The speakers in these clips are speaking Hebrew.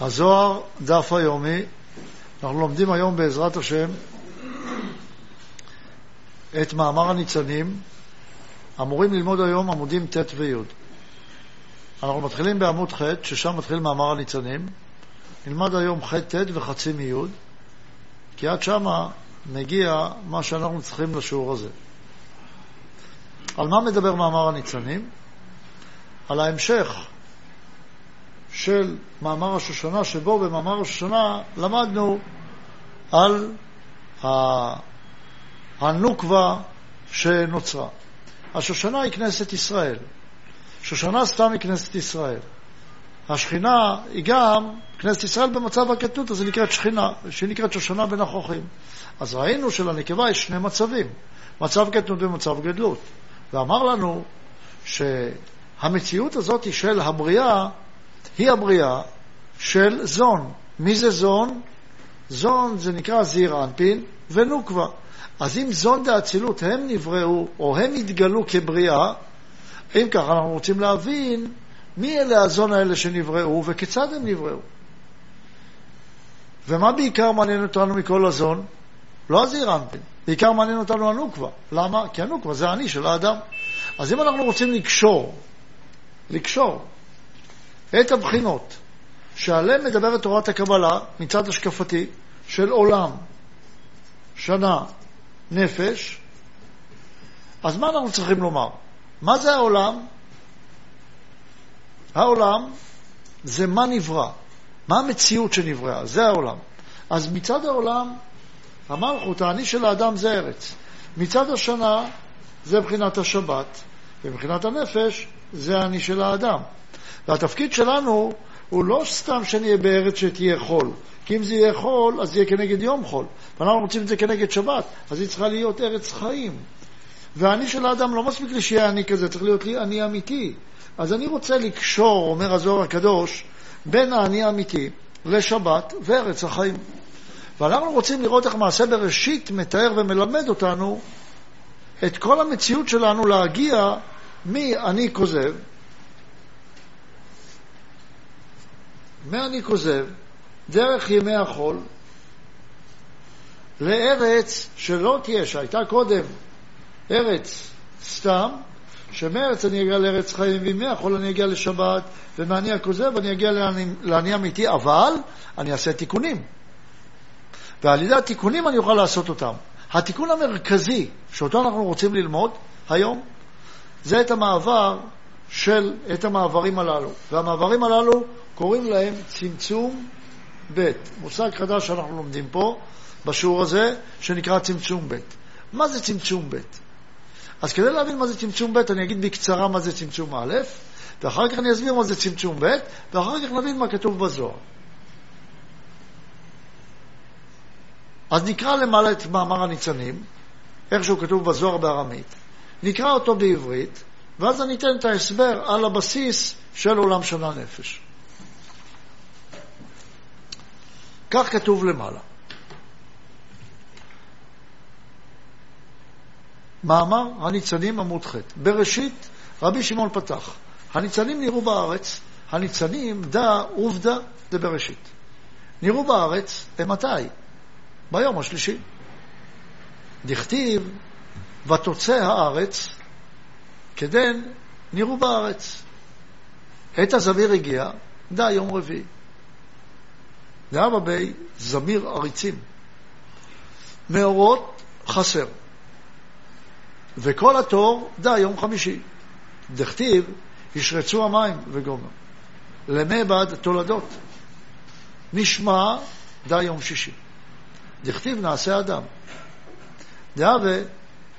הזוהר, דף היומי, אנחנו לומדים היום בעזרת השם את מאמר הניצנים, אמורים ללמוד היום עמודים ט' וי'. אנחנו מתחילים בעמוד ח', ששם מתחיל מאמר הניצנים, נלמד היום ח' ט' וחצי מי', כי עד שמה מגיע מה שאנחנו צריכים לשיעור הזה. על מה מדבר מאמר הניצנים? על ההמשך של מאמר השושנה, שבו במאמר השושנה למדנו על הנוקבה שנוצרה. השושנה היא כנסת ישראל. שושנה סתם היא כנסת ישראל. השכינה היא גם כנסת ישראל במצב הקטנות, אז היא נקראת שכינה, שהיא נקראת שושנה בין החוכים. אז ראינו שלנקבה יש שני מצבים, מצב קטנות ומצב גדלות. ואמר לנו שהמציאות הזאת של הבריאה היא הבריאה של זון. מי זה זון? זון זה נקרא זעיר אנפין ונוקבה. אז אם זון דאצילות הם נבראו, או הם התגלו כבריאה, אם ככה אנחנו רוצים להבין מי אלה הזון האלה שנבראו וכיצד הם נבראו. ומה בעיקר מעניין אותנו מכל הזון? לא הזעיר אנפין, בעיקר מעניין אותנו הנוקבה. למה? כי הנוקבה זה האני של האדם. אז אם אנחנו רוצים לקשור, לקשור את הבחינות שעליהן מדברת תורת הקבלה מצד השקפתי של עולם, שנה, נפש, אז מה אנחנו צריכים לומר? מה זה העולם? העולם זה מה נברא, מה המציאות שנבראה, זה העולם. אז מצד העולם, המלכות, האני של האדם זה ארץ. מצד השנה זה מבחינת השבת, ומבחינת הנפש זה האני של האדם. והתפקיד שלנו הוא לא סתם שנהיה בארץ שתהיה חול, כי אם זה יהיה חול, אז זה יהיה כנגד יום חול. ואנחנו רוצים את זה כנגד שבת, אז היא צריכה להיות ארץ חיים. והאני של האדם לא מספיק לי שיהיה אני כזה, צריך להיות לי אני אמיתי. אז אני רוצה לקשור, אומר הזוהר הקדוש, בין האני האמיתי לשבת וארץ החיים. ואנחנו רוצים לראות איך מעשה בראשית מתאר ומלמד אותנו את כל המציאות שלנו להגיע מ"אני כוזב", מאני כוזב, דרך ימי החול, לארץ שלא תהיה, שהייתה קודם ארץ סתם, שמארץ אני אגיע לארץ חיים, וימי החול אני אגיע לשבת, ומאני הכוזב אני אגיע לאני אמיתי, אבל אני אעשה תיקונים. ועל ידי התיקונים אני אוכל לעשות אותם. התיקון המרכזי שאותו אנחנו רוצים ללמוד היום, זה את המעבר של, את המעברים הללו. והמעברים הללו קוראים להם צמצום ב', מושג חדש שאנחנו לומדים פה, בשיעור הזה, שנקרא צמצום ב'. מה זה צמצום ב'? אז כדי להבין מה זה צמצום ב', אני אגיד בקצרה מה זה צמצום א', ואחר כך אני אסביר מה זה צמצום ב', ואחר כך נבין מה כתוב בזוהר. אז נקרא למעלה את מאמר הניצנים, איך שהוא כתוב בזוהר בארמית, נקרא אותו בעברית, ואז אני אתן את ההסבר על הבסיס של עולם שנה נפש. כך כתוב למעלה. מאמר הניצנים עמוד ח' בראשית רבי שמעון פתח הניצנים נראו בארץ, הניצנים דא עובדא דבראשית. נראו בארץ, במתי? ביום השלישי. דכתיב, ותוצא הארץ, כדן נראו בארץ. עת הזמיר הגיע, דא יום רביעי. לאבא בי זמיר עריצים. מאורות חסר. וכל התור דא יום חמישי. דכתיב, ישרצו המים וגומר. למבד תולדות. נשמע דא יום שישי. דכתיב נעשה אדם. דהווה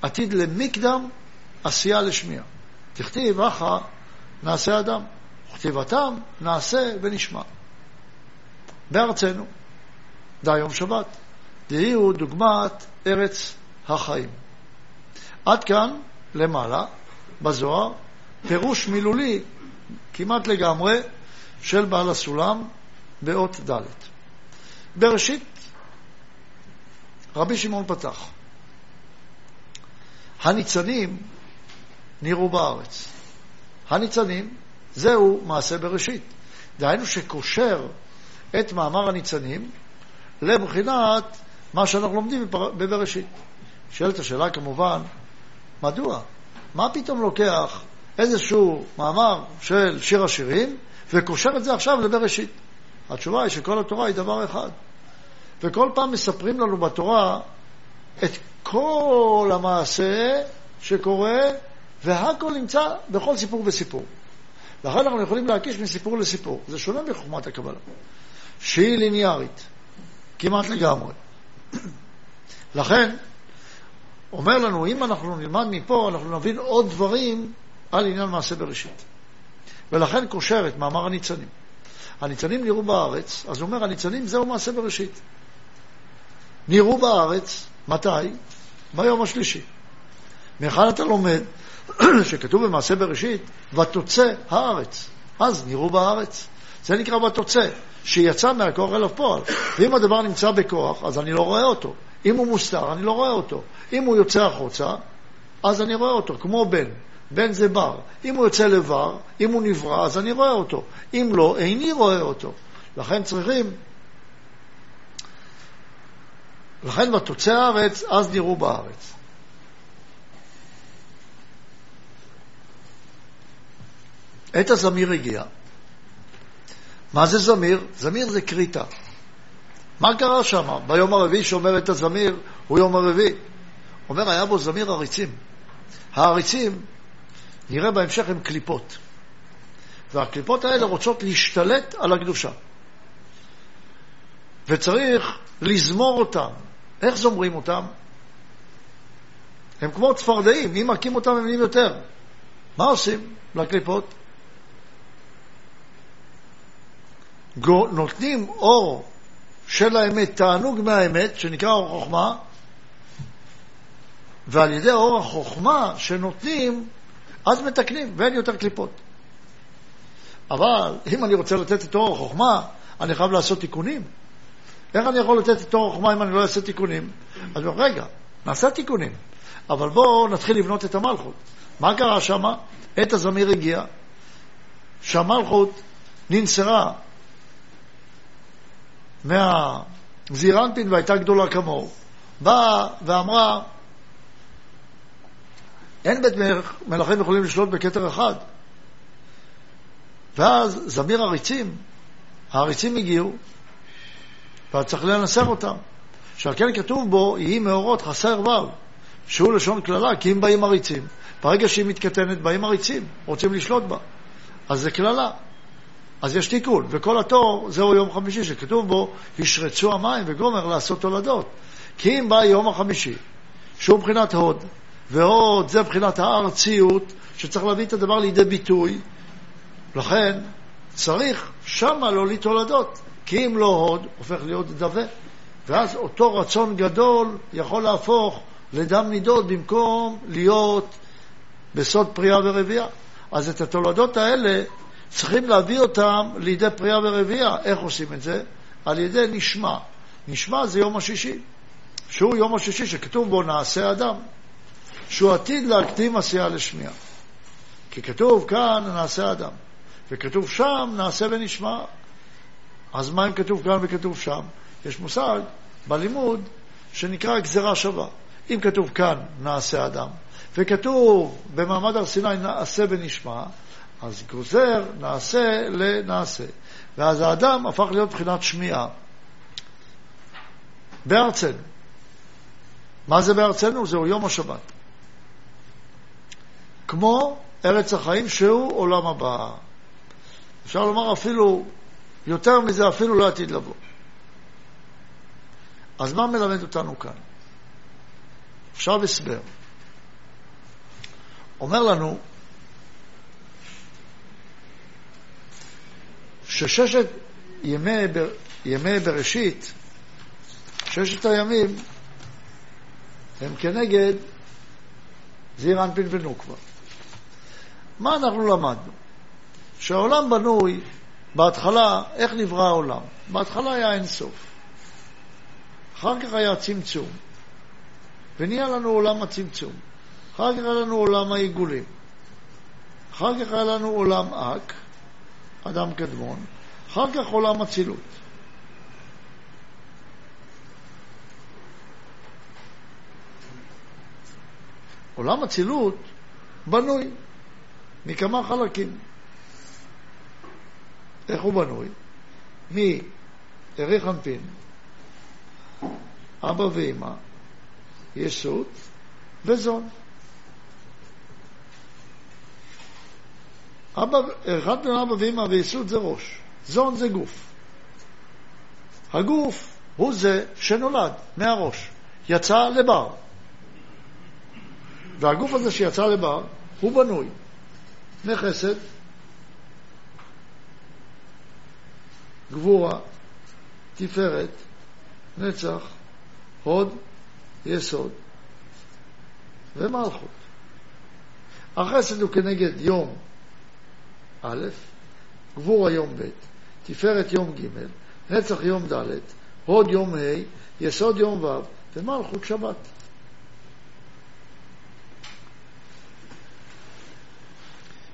עתיד למקדם עשייה לשמיע. דכתיב אחא נעשה אדם. וכתיבתם נעשה ונשמע. בארצנו. דא יום שבת. דהי הוא דוגמת ארץ החיים. עד כאן, למעלה, בזוהר, פירוש מילולי כמעט לגמרי של בעל הסולם באות ד'. בראשית, רבי שמעון פתח. הניצנים נראו בארץ. הניצנים, זהו מעשה בראשית. דהיינו שקושר את מאמר הניצנים לבחינת מה שאנחנו לומדים בבראשית. שואלת השאלה כמובן, מדוע? מה פתאום לוקח איזשהו מאמר של שיר השירים וקושר את זה עכשיו לבראשית? התשובה היא שכל התורה היא דבר אחד. וכל פעם מספרים לנו בתורה את כל המעשה שקורה, והכל נמצא בכל סיפור וסיפור. לכן אנחנו יכולים להקיש מסיפור לסיפור. זה שונה מחוכמת הקבלה, שהיא ליניארית, כמעט לגמרי. לכן, אומר לנו, אם אנחנו נלמד מפה, אנחנו נבין עוד דברים על עניין מעשה בראשית. ולכן קושר את מאמר הניצנים. הניצנים נראו בארץ, אז הוא אומר, הניצנים זהו מעשה בראשית. נראו בארץ, מתי? ביום השלישי. מהיכן אתה לומד שכתוב במעשה בראשית, ותוצא הארץ. אז נראו בארץ. זה נקרא ותוצא, שיצא מהכוח אל הפועל. ואם הדבר נמצא בכוח, אז אני לא רואה אותו. אם הוא מוסתר, אני לא רואה אותו. אם הוא יוצא החוצה, אז אני רואה אותו, כמו בן. בן זה בר. אם הוא יוצא לבר, אם הוא נברא, אז אני רואה אותו. אם לא, איני רואה אותו. לכן צריכים... לכן בתוצא הארץ, אז נראו בארץ. עת הזמיר הגיע. מה זה זמיר? זמיר זה כריתה. מה קרה שם? ביום הרביעי שאומר את הזמיר, הוא יום הרביעי. אומר, היה בו זמיר עריצים. העריצים, נראה בהמשך, הם קליפות. והקליפות האלה רוצות להשתלט על הקדושה. וצריך לזמור אותם. איך זומרים אותם? הם כמו צפרדעים, אם מכים אותם הם נהיים יותר. מה עושים לקליפות? נותנים אור של האמת, תענוג מהאמת, שנקרא אור חוכמה, ועל ידי אור החוכמה שנותנים, אז מתקנים, ואין יותר קליפות. אבל אם אני רוצה לתת את אור החוכמה, אני חייב לעשות תיקונים. איך אני יכול לתת את אור החוכמה אם אני לא אעשה תיקונים? אז רגע, נעשה תיקונים, אבל בואו נתחיל לבנות את המלכות. מה קרה שם? עת הזמיר הגיע, שהמלכות ננסרה מהזעירנפין והייתה גדולה כמוהו. באה ואמרה, אין בית מלכים יכולים לשלוט בכתר אחד. ואז זמיר עריצים, העריצים הגיעו, ואז צריך לנסר אותם. שעל כן כתוב בו, יהי מאורות חסר ו', שהוא לשון קללה, כי אם באים עריצים. ברגע שהיא מתקטנת, באים עריצים, רוצים לשלוט בה. אז זה קללה. אז יש תיקון, וכל התור זהו יום חמישי, שכתוב בו, ישרצו המים וגומר לעשות תולדות. כי אם בא יום החמישי, שהוא מבחינת הוד, והוד זה מבחינת הארציות, שצריך להביא את הדבר לידי ביטוי, לכן צריך שמה להוליד תולדות, כי אם לא הוד, הופך להיות דווה. ואז אותו רצון גדול יכול להפוך לדם נידוד במקום להיות בסוד פריאה ורבייה. אז את התולדות האלה צריכים להביא אותם לידי פריאה ורבייה. איך עושים את זה? על ידי נשמע. נשמע זה יום השישי, שהוא יום השישי שכתוב בו נעשה אדם, שהוא עתיד להקדים עשייה לשמיעה. כי כתוב כאן נעשה אדם, וכתוב שם נעשה ונשמע. אז מה אם כתוב כאן וכתוב שם? יש מושג בלימוד שנקרא גזירה שווה. אם כתוב כאן נעשה אדם, וכתוב במעמד הר סיני נעשה ונשמע, אז גוזר נעשה לנעשה. ואז האדם הפך להיות מבחינת שמיעה. בארצנו. מה זה בארצנו? זהו יום השבת. כמו ארץ החיים שהוא עולם הבא. אפשר לומר אפילו, יותר מזה אפילו לא עתיד לבוא. אז מה מלמד אותנו כאן? עכשיו הסבר. אומר לנו שששת ימי, ימי בראשית, ששת הימים, הם כנגד זעיר אנפין ונוקבה. מה אנחנו למדנו? שהעולם בנוי, בהתחלה, איך נברא העולם? בהתחלה היה אינסוף. אחר כך היה צמצום, ונהיה לנו עולם הצמצום. אחר כך היה לנו עולם העיגולים. אחר כך היה לנו עולם אק, אדם קדמון, אחר כך עולם אצילות. עולם אצילות בנוי מכמה חלקים. איך הוא בנוי? מארי חנפין, אבא ואמא, יסוד וזון. אבא, אחד בין אבא ואמא ויסוד זה ראש, זון זה גוף. הגוף הוא זה שנולד מהראש, יצא לבר. והגוף הזה שיצא לבר, הוא בנוי מחסד, גבורה, תפארת, נצח, הוד, יסוד ומלכות. החסד הוא כנגד יום א', גבורה יום ב', תפארת יום ג', נצח יום ד', הוד יום ה', יסוד יום ו' ומלכות שבת.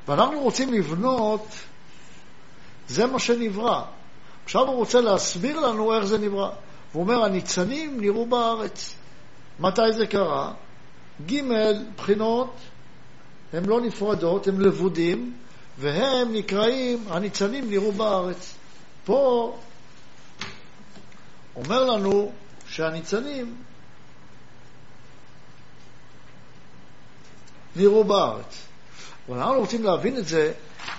ואנחנו רוצים לבנות, זה מה שנברא. עכשיו הוא רוצה להסביר לנו איך זה נברא. הוא אומר, הניצנים נראו בארץ. מתי זה קרה? ג' בחינות, הן לא נפרדות, הן לבודים, והם נקראים, הניצנים נראו בארץ. פה אומר לנו שהניצנים נראו בארץ. אבל אנחנו רוצים להבין את זה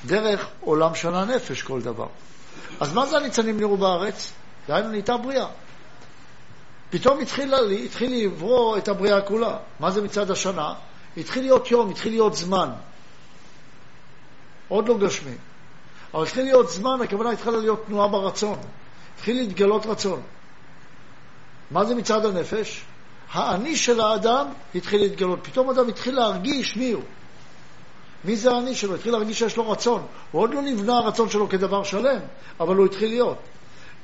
דרך עולם של הנפש, כל דבר. אז מה זה הניצנים נראו בארץ? דהיינו נהייתה בריאה. פתאום התחיל, התחיל לברוא את הבריאה כולה. מה זה מצד השנה? התחיל להיות יום, התחיל להיות זמן. עוד לא גשמי. אבל התחיל להיות זמן, הכוונה התחילה להיות תנועה ברצון. התחיל להתגלות רצון. מה זה מצד הנפש? האני של האדם התחיל להתגלות. פתאום אדם התחיל להרגיש מי הוא. מי זה האני שלו? התחיל להרגיש שיש לו רצון. הוא עוד לא נבנה הרצון שלו כדבר שלם, אבל הוא התחיל להיות.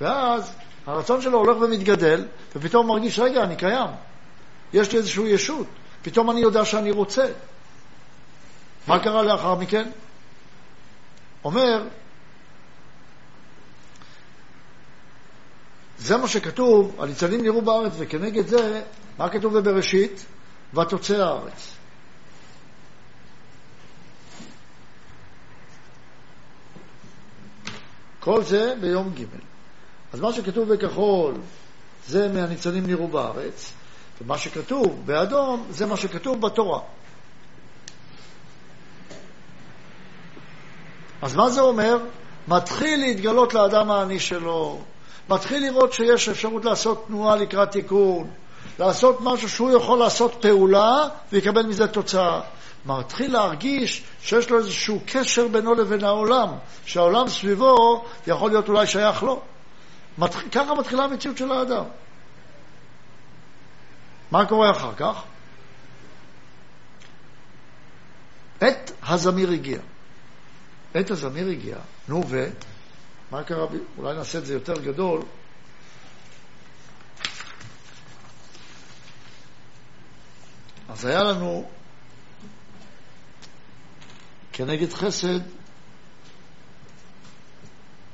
ואז הרצון שלו הולך ומתגדל, ופתאום הוא מרגיש, רגע, אני קיים. יש לי איזושהי ישות. פתאום אני יודע שאני רוצה. מה קרה לאחר מכן? אומר, זה מה שכתוב, הניצנים נראו בארץ, וכנגד זה, מה כתוב בבראשית? ותוצא הארץ. כל זה ביום ג'. אז מה שכתוב בכחול זה מהניצנים נראו בארץ, ומה שכתוב באדום זה מה שכתוב בתורה. אז מה זה אומר? מתחיל להתגלות לאדם העני שלו, מתחיל לראות שיש אפשרות לעשות תנועה לקראת תיקון, לעשות משהו שהוא יכול לעשות פעולה ויקבל מזה תוצאה. מתחיל להרגיש שיש לו איזשהו קשר בינו לבין העולם, שהעולם סביבו יכול להיות אולי שייך לו. מתח... ככה מתחילה המציאות של האדם. מה קורה אחר כך? עת הזמיר הגיע. עת הזמיר הגיע. נו ו... מה קרה? אולי נעשה את זה יותר גדול. אז היה לנו כנגד חסד,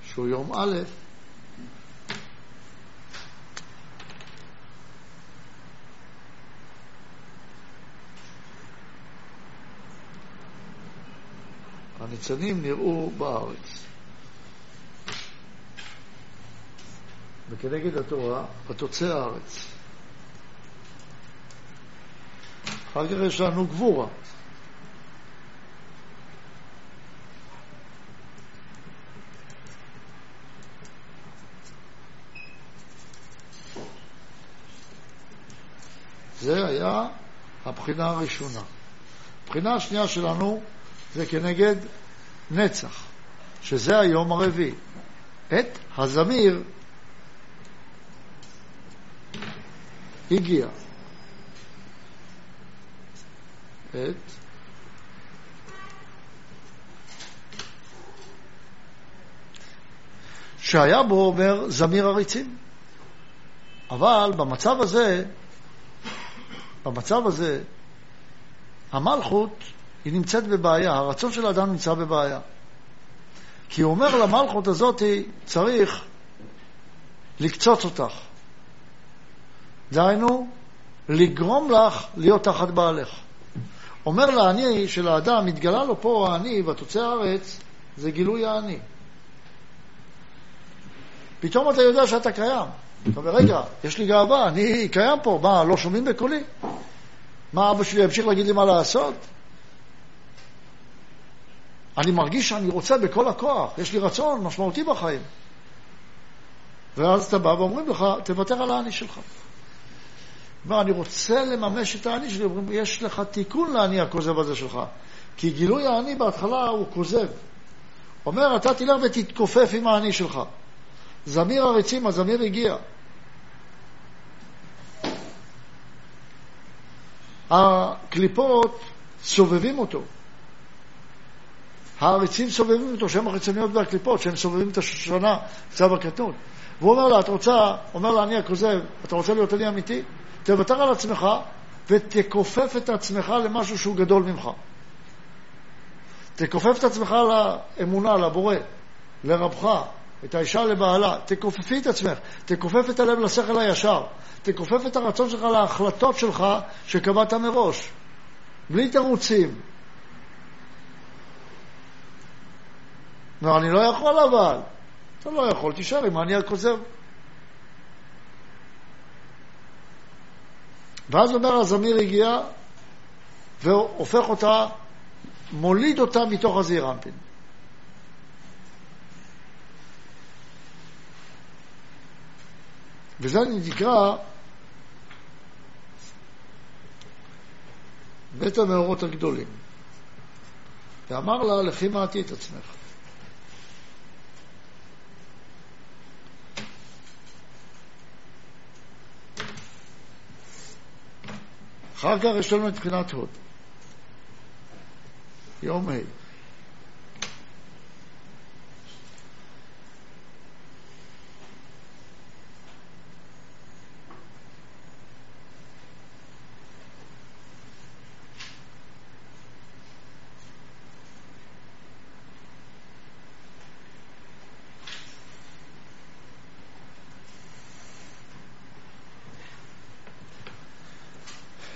שהוא יום א', הניצנים נראו בארץ. וכנגד התורה, ותוצא הארץ. אחר כך יש לנו גבורה. זה היה הבחינה הראשונה. הבחינה השנייה שלנו זה כנגד נצח, שזה היום הרביעי. עת הזמיר הגיע. עת שהיה בו, אומר, זמיר עריצים. אבל במצב הזה, במצב הזה, המלכות היא נמצאת בבעיה, הרצון של האדם נמצא בבעיה. כי הוא אומר למלכות הזאת, צריך לקצוץ אותך. דהיינו, לגרום לך להיות תחת בעלך. אומר לעני של האדם, התגלה לו פה העני בתוצאי הארץ, זה גילוי העני. פתאום אתה יודע שאתה קיים. אתה אומר, רגע, יש לי גאווה, אני קיים פה, מה, לא שומעים בקולי? מה, אבא שלי ימשיך להגיד לי מה לעשות? אני מרגיש שאני רוצה בכל הכוח, יש לי רצון משמעותי בחיים. ואז אתה בא ואומרים לך, תוותר על האני שלך. כלומר, אני רוצה לממש את האני שלי, אומרים, יש לך תיקון לאני הכוזב הזה שלך. כי גילוי האני בהתחלה הוא כוזב. אומר, אתה תלך ותתכופף עם האני שלך. זמיר הריצים, הזמיר הגיע. הקליפות סובבים אותו. העריצים סובבים אותו, שהם החיצוניות והקליפות, שהם סובבים את השושנה, צו הקטנות. והוא אומר לה, את רוצה, אומר לה, אני הכוזב, אתה רוצה להיות אני אמיתי? תוותר על עצמך ותכופף את עצמך למשהו שהוא גדול ממך. תכופף את עצמך לאמונה, לבורא, לרבך, את האישה לבעלה. תכופפי את עצמך, תכופף את הלב לשכל הישר, תכופף את הרצון שלך להחלטות שלך שקבעת מראש, בלי תירוצים. אני לא יכול אבל. אתה לא יכול, תישאר עם אני הכוזב. ואז אומר הזמיר הגיע והופך אותה, מוליד אותה מתוך הזעיר. וזה נקרא בית המאורות הגדולים. ואמר לה, לכי מעטי את עצמך. אחר כך יש לנו את בחינת הוד. יום ה'.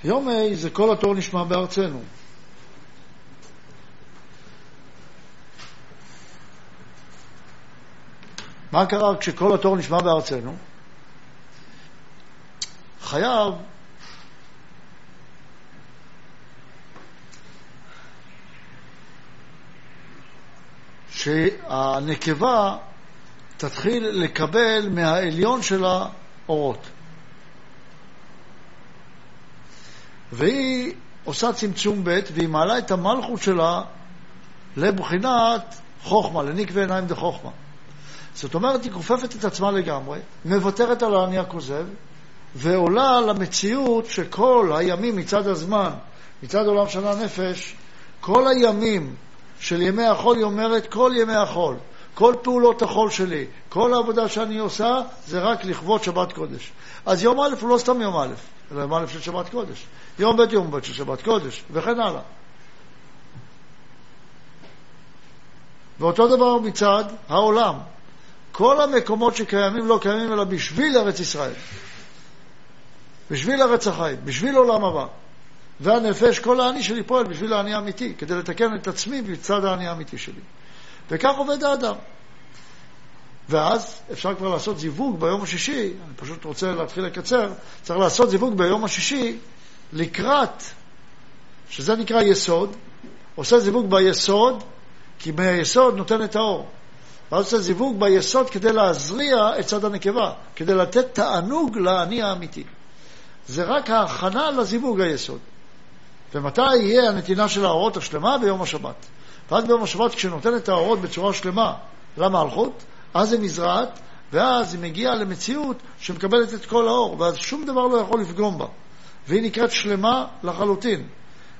יום ה' זה כל התור נשמע בארצנו. מה קרה כשכל התור נשמע בארצנו? חייב שהנקבה תתחיל לקבל מהעליון שלה אורות. והיא עושה צמצום ב' והיא מעלה את המלכות שלה לבחינת חוכמה, לנקווה עיניים דחוכמה. זאת אומרת, היא כופפת את עצמה לגמרי, מוותרת על האני הכוזב, ועולה למציאות שכל הימים מצד הזמן, מצד עולם שנה נפש, כל הימים של ימי החול, היא אומרת, כל ימי החול, כל פעולות החול שלי, כל העבודה שאני עושה, זה רק לכבוד שבת קודש. אז יום א' הוא לא סתם יום א', אלא יום א' של שבת קודש. יום ב' יום ב' של שבת קודש, וכן הלאה. ואותו דבר מצד העולם. כל המקומות שקיימים לא קיימים אלא בשביל ארץ ישראל. בשביל ארץ החיים, בשביל עולם הבא. והנפש, כל האני שלי פועל בשביל האני האמיתי, כדי לתקן את עצמי בצד האני האמיתי שלי. וכך עובד האדם. ואז אפשר כבר לעשות זיווג ביום השישי, אני פשוט רוצה להתחיל לקצר, צריך לעשות זיווג ביום השישי לקראת, שזה נקרא יסוד, עושה זיווג ביסוד, כי מהיסוד נותן את האור. ואז עושה זיווג ביסוד כדי להזריע את צד הנקבה, כדי לתת תענוג לאני האמיתי. זה רק ההכנה לזיווג היסוד. ומתי יהיה הנתינה של האורות השלמה? ביום השבת. ואז ביום השבת, כשנותן את האורות בצורה שלמה למלכות, אז היא נזרעת, ואז היא מגיעה למציאות שמקבלת את כל האור, ואז שום דבר לא יכול לפגום בה. והיא נקראת שלמה לחלוטין.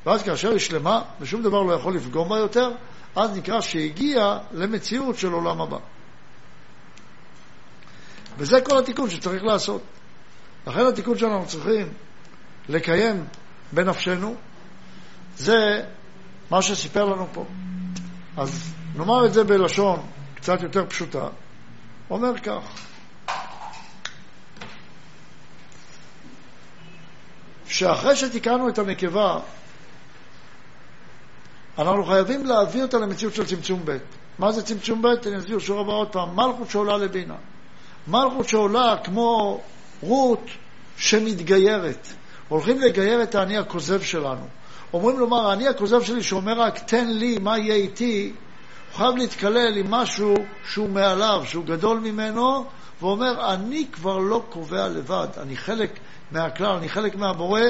ואז כאשר היא שלמה, ושום דבר לא יכול לפגום בה יותר, אז נקרא שהגיעה למציאות של עולם הבא. וזה כל התיקון שצריך לעשות. לכן התיקון שאנחנו צריכים לקיים בנפשנו, זה מה שסיפר לנו פה. אז נאמר את זה בלשון קצת יותר פשוטה. אומר כך, שאחרי שתיקנו את הנקבה, אנחנו חייבים להביא אותה למציאות של צמצום ב'. מה זה צמצום ב'? אני אסביר שוב הבא עוד פעם. מלכות שעולה לבינה. מלכות שעולה כמו רות שמתגיירת. הולכים לגייר את האני הכוזב שלנו. אומרים לומר, האני הכוזב שלי שאומר רק תן לי מה יהיה איתי, הוא חייב להתקלל עם משהו שהוא מעליו, שהוא גדול ממנו, ואומר, אני כבר לא קובע לבד, אני חלק מהכלל, אני חלק מהבורא,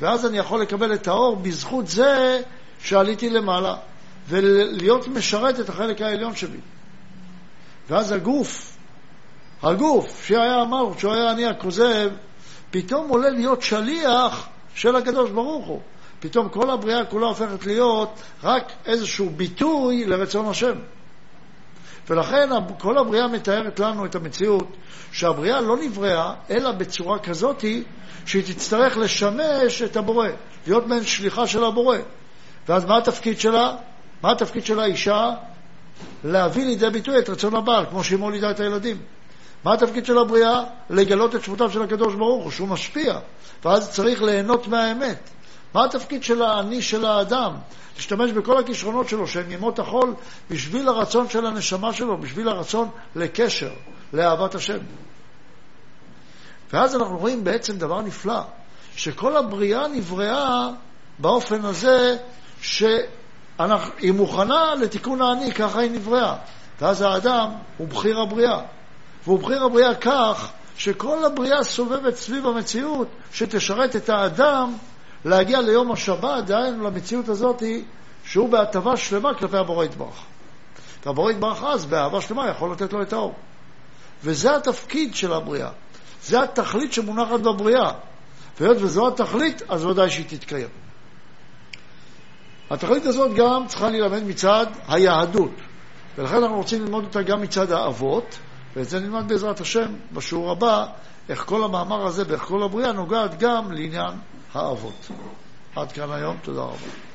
ואז אני יכול לקבל את האור בזכות זה שעליתי למעלה, ולהיות משרת את החלק העליון שלי. ואז הגוף, הגוף, שהיה אמר, שהוא היה אני הכוזב, פתאום עולה להיות שליח של הקדוש ברוך הוא. פתאום כל הבריאה כולה הופכת להיות רק איזשהו ביטוי לרצון השם. ולכן כל הבריאה מתארת לנו את המציאות שהבריאה לא נבראה, אלא בצורה כזאת שהיא תצטרך לשמש את הבורא, להיות מעין שליחה של הבורא. ואז מה התפקיד שלה? מה התפקיד של האישה? להביא לידי ביטוי את רצון הבעל, כמו שהיא מולידה את הילדים. מה התפקיד של הבריאה? לגלות את שמותיו של הקדוש ברוך הוא, שהוא משפיע, ואז צריך ליהנות מהאמת. מה התפקיד של האני של האדם? להשתמש בכל הכישרונות שלו, שהם ימות החול, בשביל הרצון של הנשמה שלו, בשביל הרצון לקשר, לאהבת השם. ואז אנחנו רואים בעצם דבר נפלא, שכל הבריאה נבראה באופן הזה שהיא מוכנה לתיקון האני, ככה היא נבראה. ואז האדם הוא בחיר הבריאה. והוא בחיר הבריאה כך שכל הבריאה סובבת סביב המציאות שתשרת את האדם להגיע ליום השבת, דהיינו למציאות הזאת, שהוא בהטבה שלמה כלפי הבורא יתברך. והבורא יתברך אז, באהבה שלמה, יכול לתת לו את האור. וזה התפקיד של הבריאה. זה התכלית שמונחת בבריאה. והיות וזו התכלית, אז ודאי שהיא תתקיים. התכלית הזאת גם צריכה להילמד מצד היהדות. ולכן אנחנו רוצים ללמוד אותה גם מצד האבות, ואת זה נלמד בעזרת השם בשיעור הבא, איך כל המאמר הזה ואיך כל הבריאה נוגעת גם לעניין האבות. עד כאן היום, תודה רבה.